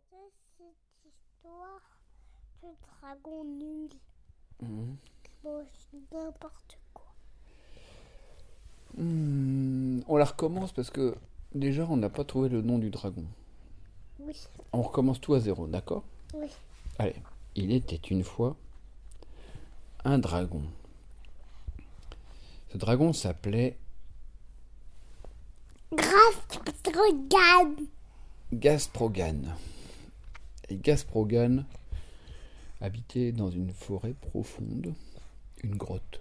pas. C'est cette histoire de dragon nul Mhm. qui mange n'importe quoi. Hmm, on la recommence parce que déjà on n'a pas trouvé le nom du dragon. Oui, On recommence tout à zéro, d'accord? Oui. Allez, il était une fois un dragon. Ce dragon s'appelait Grâce, regarde. Gasprogan. Et Gasprogan habitait dans une forêt profonde, une grotte.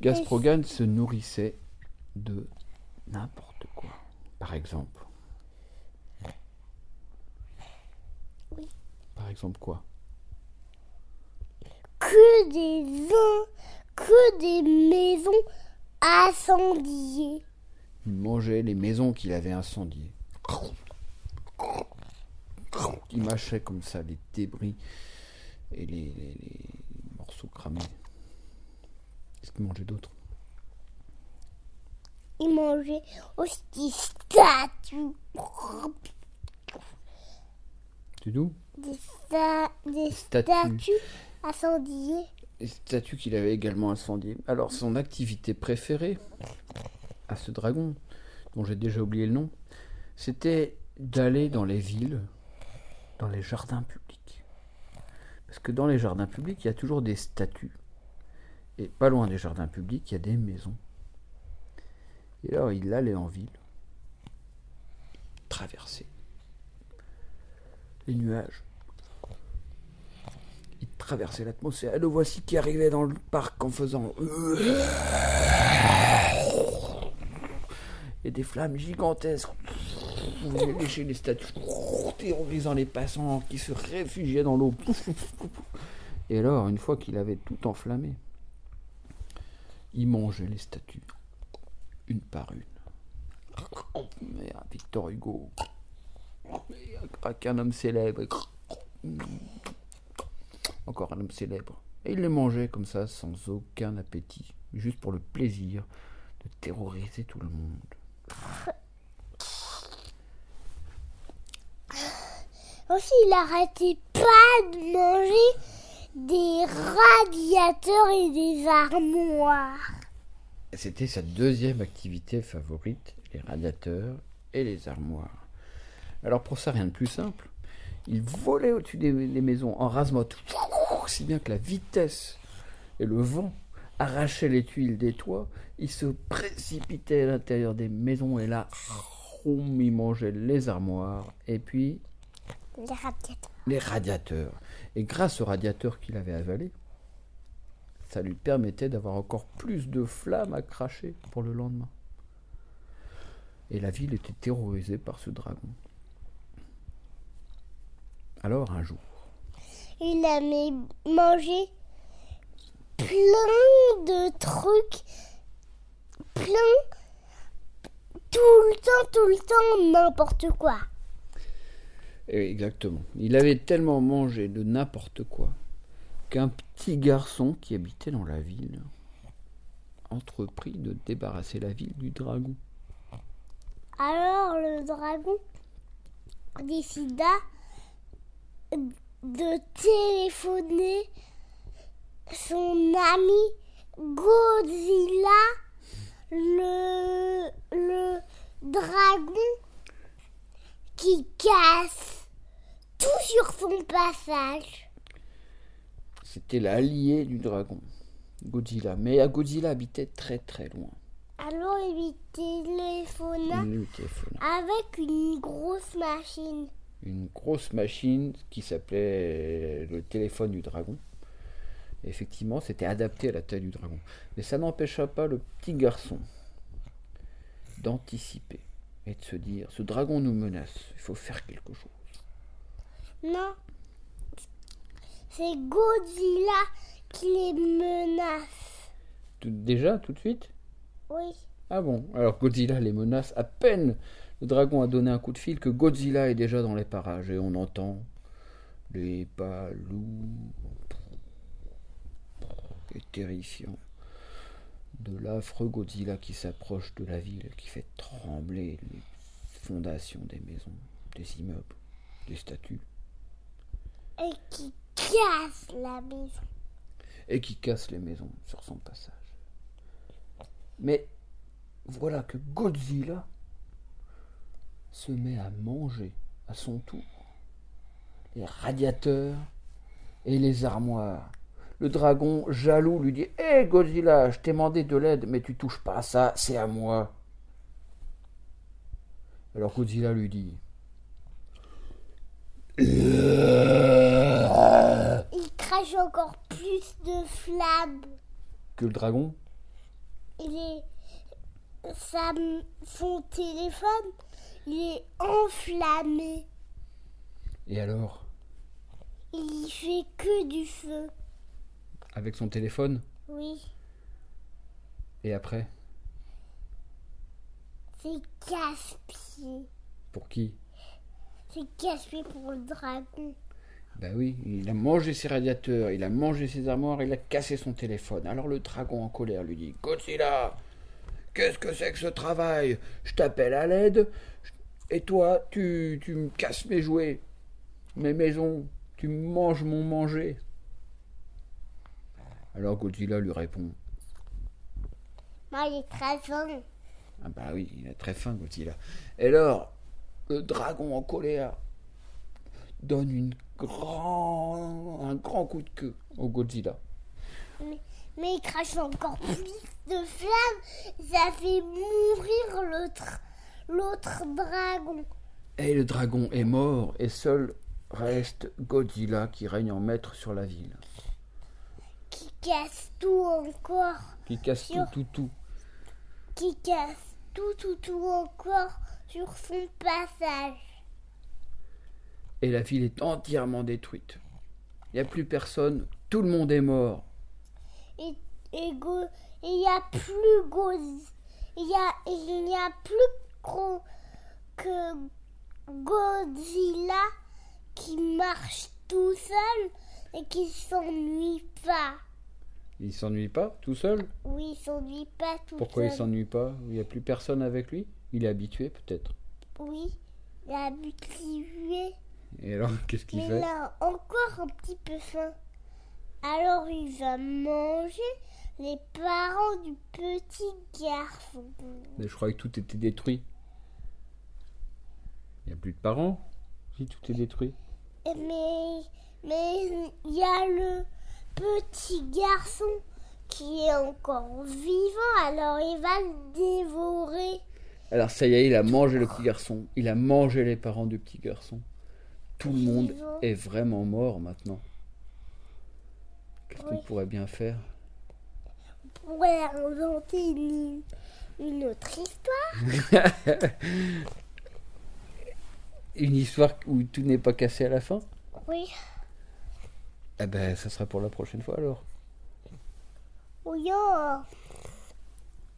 Gasprogan se nourrissait de n'importe quoi. Par exemple. Oui. Par exemple quoi? Que des in- que des maisons incendiées. Il mangeait les maisons qu'il avait incendiées. Il mâchait comme ça les débris et les, les- les morceaux cramés. Qu'est-ce qu'il mangeait d'autre Ils mangeaient aussi des statues. C'est tout Des, sta- des Statues. statues incendiées. Les statues qu'il avait également incendiées. Alors, son activité préférée à ce dragon, dont j'ai déjà oublié le nom, c'était d'aller dans les villes, dans les jardins publics. Parce que dans les jardins publics, il y a toujours des statues. Et pas loin des jardins publics, il y a des maisons. Et alors, il allait en ville, traverser les nuages, il traversait l'atmosphère. Et le voici qui arrivait dans le parc en faisant. Et des flammes gigantesques. Venaient lécher les statues, terrorisant les passants qui se réfugiaient dans l'eau. Et alors, une fois qu'il avait tout enflammé, il mangeait les statues, une par une. Mais un Victor Hugo, et homme célèbre. Encore un homme célèbre. Et il les mangeait comme ça, sans aucun appétit, juste pour le plaisir de terroriser tout le monde. Aussi, il arrêtait pas de manger des radiateurs et des armoires. C'était sa deuxième activité favorite, les radiateurs et les armoires. Alors pour ça, rien de plus simple. Il volait au-dessus des, maisons en rasemotte, si bien que la vitesse et le vent arrachaient les tuiles des toits. Il se précipitait à l'intérieur des maisons et là, il mangeait les armoires et puis Les radiateurs. les radiateurs. Et grâce aux radiateurs qu'il avait avalés, ça lui permettait d'avoir encore plus de flammes à cracher pour le lendemain. Et la ville était terrorisée par ce dragon. Alors un jour, Il aimait manger plein de trucs, plein, tout le temps, tout le temps, n'importe quoi. Et exactement, il avait tellement mangé de n'importe quoi qu'un petit garçon qui habitait dans la ville entreprit de débarrasser la ville du dragon. Alors le dragon décida de téléphoner son ami Godzilla, le dragon qui casse tout sur son passage. C'était l'allié du dragon, Godzilla. Mais Godzilla habitait très très loin. Alors il lui téléphona Il téléphona. avec une grosse machine. une grosse machine qui s'appelait le téléphone du dragon. Effectivement, c'était adapté à la taille du dragon. Mais ça n'empêcha pas le petit garçon d'anticiper et de se dire ce dragon nous menace, il faut faire quelque chose. Non. C'est Godzilla qui les menace. Tout- déjà, tout de suite? Oui. Ah bon? Alors Godzilla les menace à peine le dragon a donné un coup de fil que Godzilla est déjà dans les parages et on entend les pas lourds et terrifiants de l'affreux Godzilla qui s'approche de la ville, qui fait trembler les fondations des maisons, des immeubles, des statues, Et qui casse la maison. et qui casse les maisons sur son passage. Mais voilà que Godzilla se met à manger à son tour les radiateurs et les armoires. Le dragon, jaloux, lui dit Hé Godzilla, je t'ai demandé de l'aide, mais tu touches pas à ça, c'est à moi. Alors Godzilla lui dit Crache encore plus de flammes. Que le dragon Il est. Sa, son téléphone, il est enflammé. Et alors Il fait que du feu. Avec son téléphone Oui, Et après c'est casse-pied. Pour qui? C'est casse-pied pour le dragon. Ben oui, il a mangé ses radiateurs, il a mangé ses armoires, il a cassé son téléphone. Alors le dragon en colère lui dit Godzilla, qu'est-ce que c'est que ce travail? Je t'appelle à l'aide, et toi, tu, tu me casses mes jouets, mes maisons, tu manges mon manger. Alors Godzilla lui répond Moi, il est très fin. Ah bah oui, il a très faim Godzilla. Et alors, le dragon en colère donne une grand, un grand coup de queue au Godzilla. Mais, mais il crache encore plus de flammes. Ça fait mourir l'autre, l'autre dragon. Et le dragon est mort et seul reste Godzilla qui règne en maître sur la ville. Qui casse tout encore. Qui casse tout, tout, tout. Qui casse tout, tout, tout encore sur son passage. Et la ville est entièrement détruite. Il n'y a plus personne, tout le monde est mort. Et il n'y a plus Goz- il y a il n'y a plus gros que Godzilla qui marche tout seul et qui s'ennuie pas. Il s'ennuie pas tout seul? Oui, il s'ennuie pas tout Pourquoi il seul. s'ennuie pas? Il n'y a plus personne avec lui? Il est habitué peut-être. Oui, il a habitué. Et alors, qu'est-ce qu'il fait? là, encore un petit peu faim. Alors il va manger les parents du petit garçon. Mais je croyais que tout était détruit. Il n'y a plus de parents Si tout est détruit. Mais mais il y a le petit garçon qui est encore vivant, alors il va le dévorer. Alors ça y est, il a mangé le petit garçon. Il a mangé les parents du petit garçon. Tout le monde Vivant. est vraiment mort maintenant. Qu'est-ce qu'on pourrait bien faire? On pourrait inventer une, une autre histoire. Une histoire où tout n'est pas cassé à la fin? Oui. Eh ben, ça sera pour la prochaine fois alors. Oui, oh.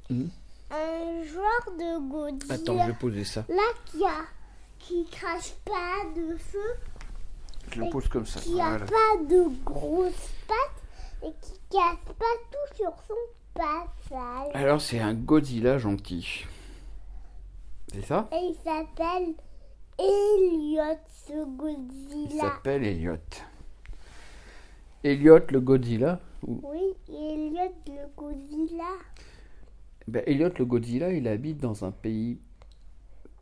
Mhm. Un joueur de Godzilla. Attends, je vais poser ça. Là, qui a qui crache pas de feu, Je le pose comme ça. qui a Voilà. pas de grosses pattes et qui casse pas tout sur son passage. Alors c'est un Godzilla gentil. C'est ça? Et il s'appelle Elliot, ce Il Godzilla. s'appelle Elliot. Elliot le Godzilla ou- Oui, Elliot le Godzilla. Ben, Elliot le Godzilla, il habite dans un pays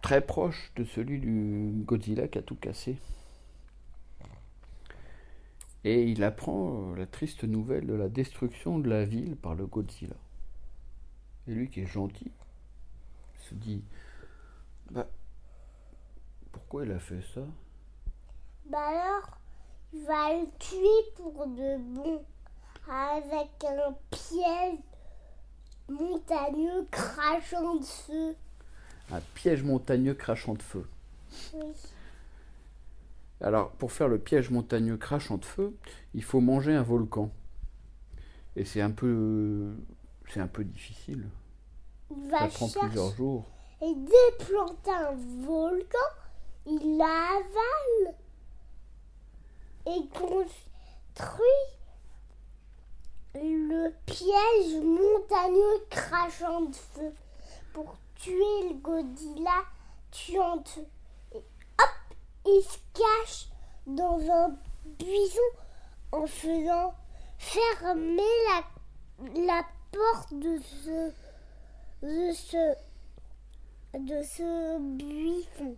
très proche de celui du Godzilla qui a tout cassé. Et il apprend euh, la triste nouvelle de la destruction de la ville par le Godzilla. Et lui qui est gentil se dit bah, pourquoi il a fait ça? Bah alors, il va le tuer pour de bon. Avec un piège montagneux crachant de feu. Un piège montagneux crachant de feu. Oui. Alors, pour faire le piège montagneux crachant de feu, il faut manger un volcan. Et c'est un peu, c'est un peu difficile. Il Ça va prend plusieurs jours. et déplanter un volcan. Il l'avale et construit le piège montagneux crachant de feu pour tuer le Godzilla tuante. Et hop, il se cache dans un buisson en faisant fermer la, la porte de ce, de ce, de ce buisson.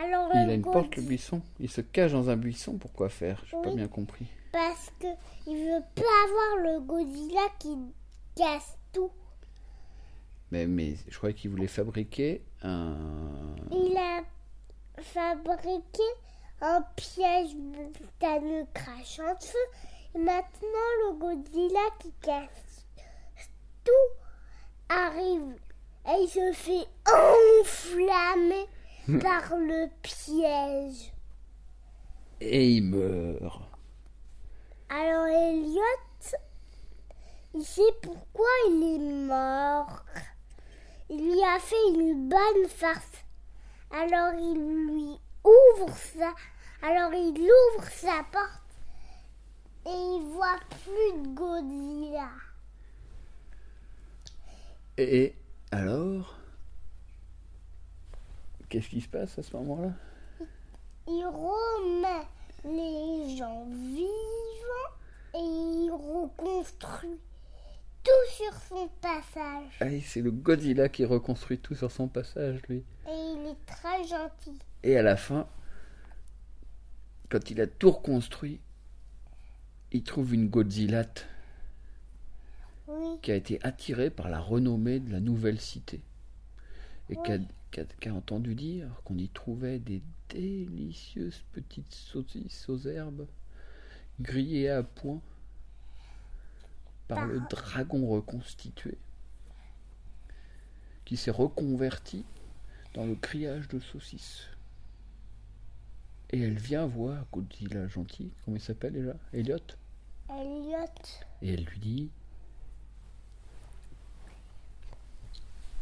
Alors, Il a une porte, le buisson. Il se cache dans un buisson. Pourquoi faire? J'ai pas Oui. bien compris. Parce que il veut pas avoir le Godzilla qui casse tout. Mais, mais je croyais qu'il voulait fabriquer un. Il a fabriqué un piège montagneux crachant de feu. Et maintenant, le Godzilla qui casse tout arrive et il se fait enflammer par le piège. Et il meurt. Alors Elliot, il sait pourquoi il est mort. Il lui a fait une bonne farce. Alors il lui ouvre ça. Alors il ouvre sa porte et il voit plus de Godzilla. Et alors Qu'est-ce qui se passe à ce moment-là? Il remet les gens vivants et il reconstruit tout sur son passage. Ah, c'est le Godzilla qui reconstruit tout sur son passage, lui. Et il est très gentil. Et à la fin, quand il a tout reconstruit, il trouve une Godzilla Oui. qui a été attirée par la renommée de la nouvelle cité. Et Oui. qui, a, qui a- qui a entendu dire qu'on y trouvait des délicieuses petites saucisses aux herbes, grillées à point par le dragon reconstitué, qui s'est reconverti dans le criage de saucisses. Et elle vient voir Godzilla gentil, comment il s'appelle déjà? Elliot? Elliot, Et elle lui dit.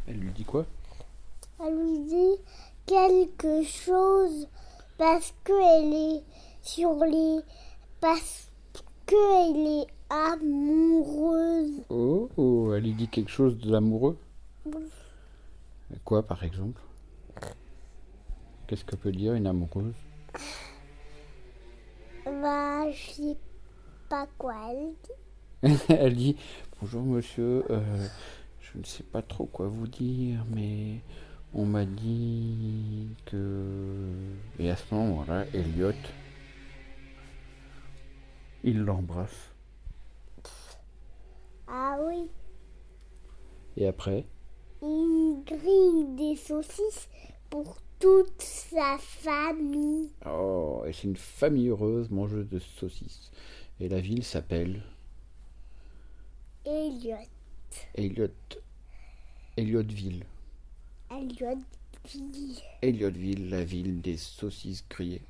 Elle lui dit quoi? Elle lui dit quelque chose parce qu'elle est sur les. parce qu'elle est amoureuse. Oh, oh, elle lui dit quelque chose de l'amoureux Oui. Quoi par exemple? Qu'est-ce que peut dire une amoureuse? Bah, je sais pas quoi elle dit. Elle dit Bonjour monsieur, euh, je ne sais pas trop quoi vous dire, mais on m'a dit que. Et à ce moment-là, Elliot, il l'embrasse. Ah oui, Et après, il grille des saucisses pour toute sa famille. oh, et c'est une famille heureuse mangeuse de saucisses. Et la ville s'appelle Elliot, Elliot. Elliotville. Elliot dit Elliotville, la ville des saucisses grillées.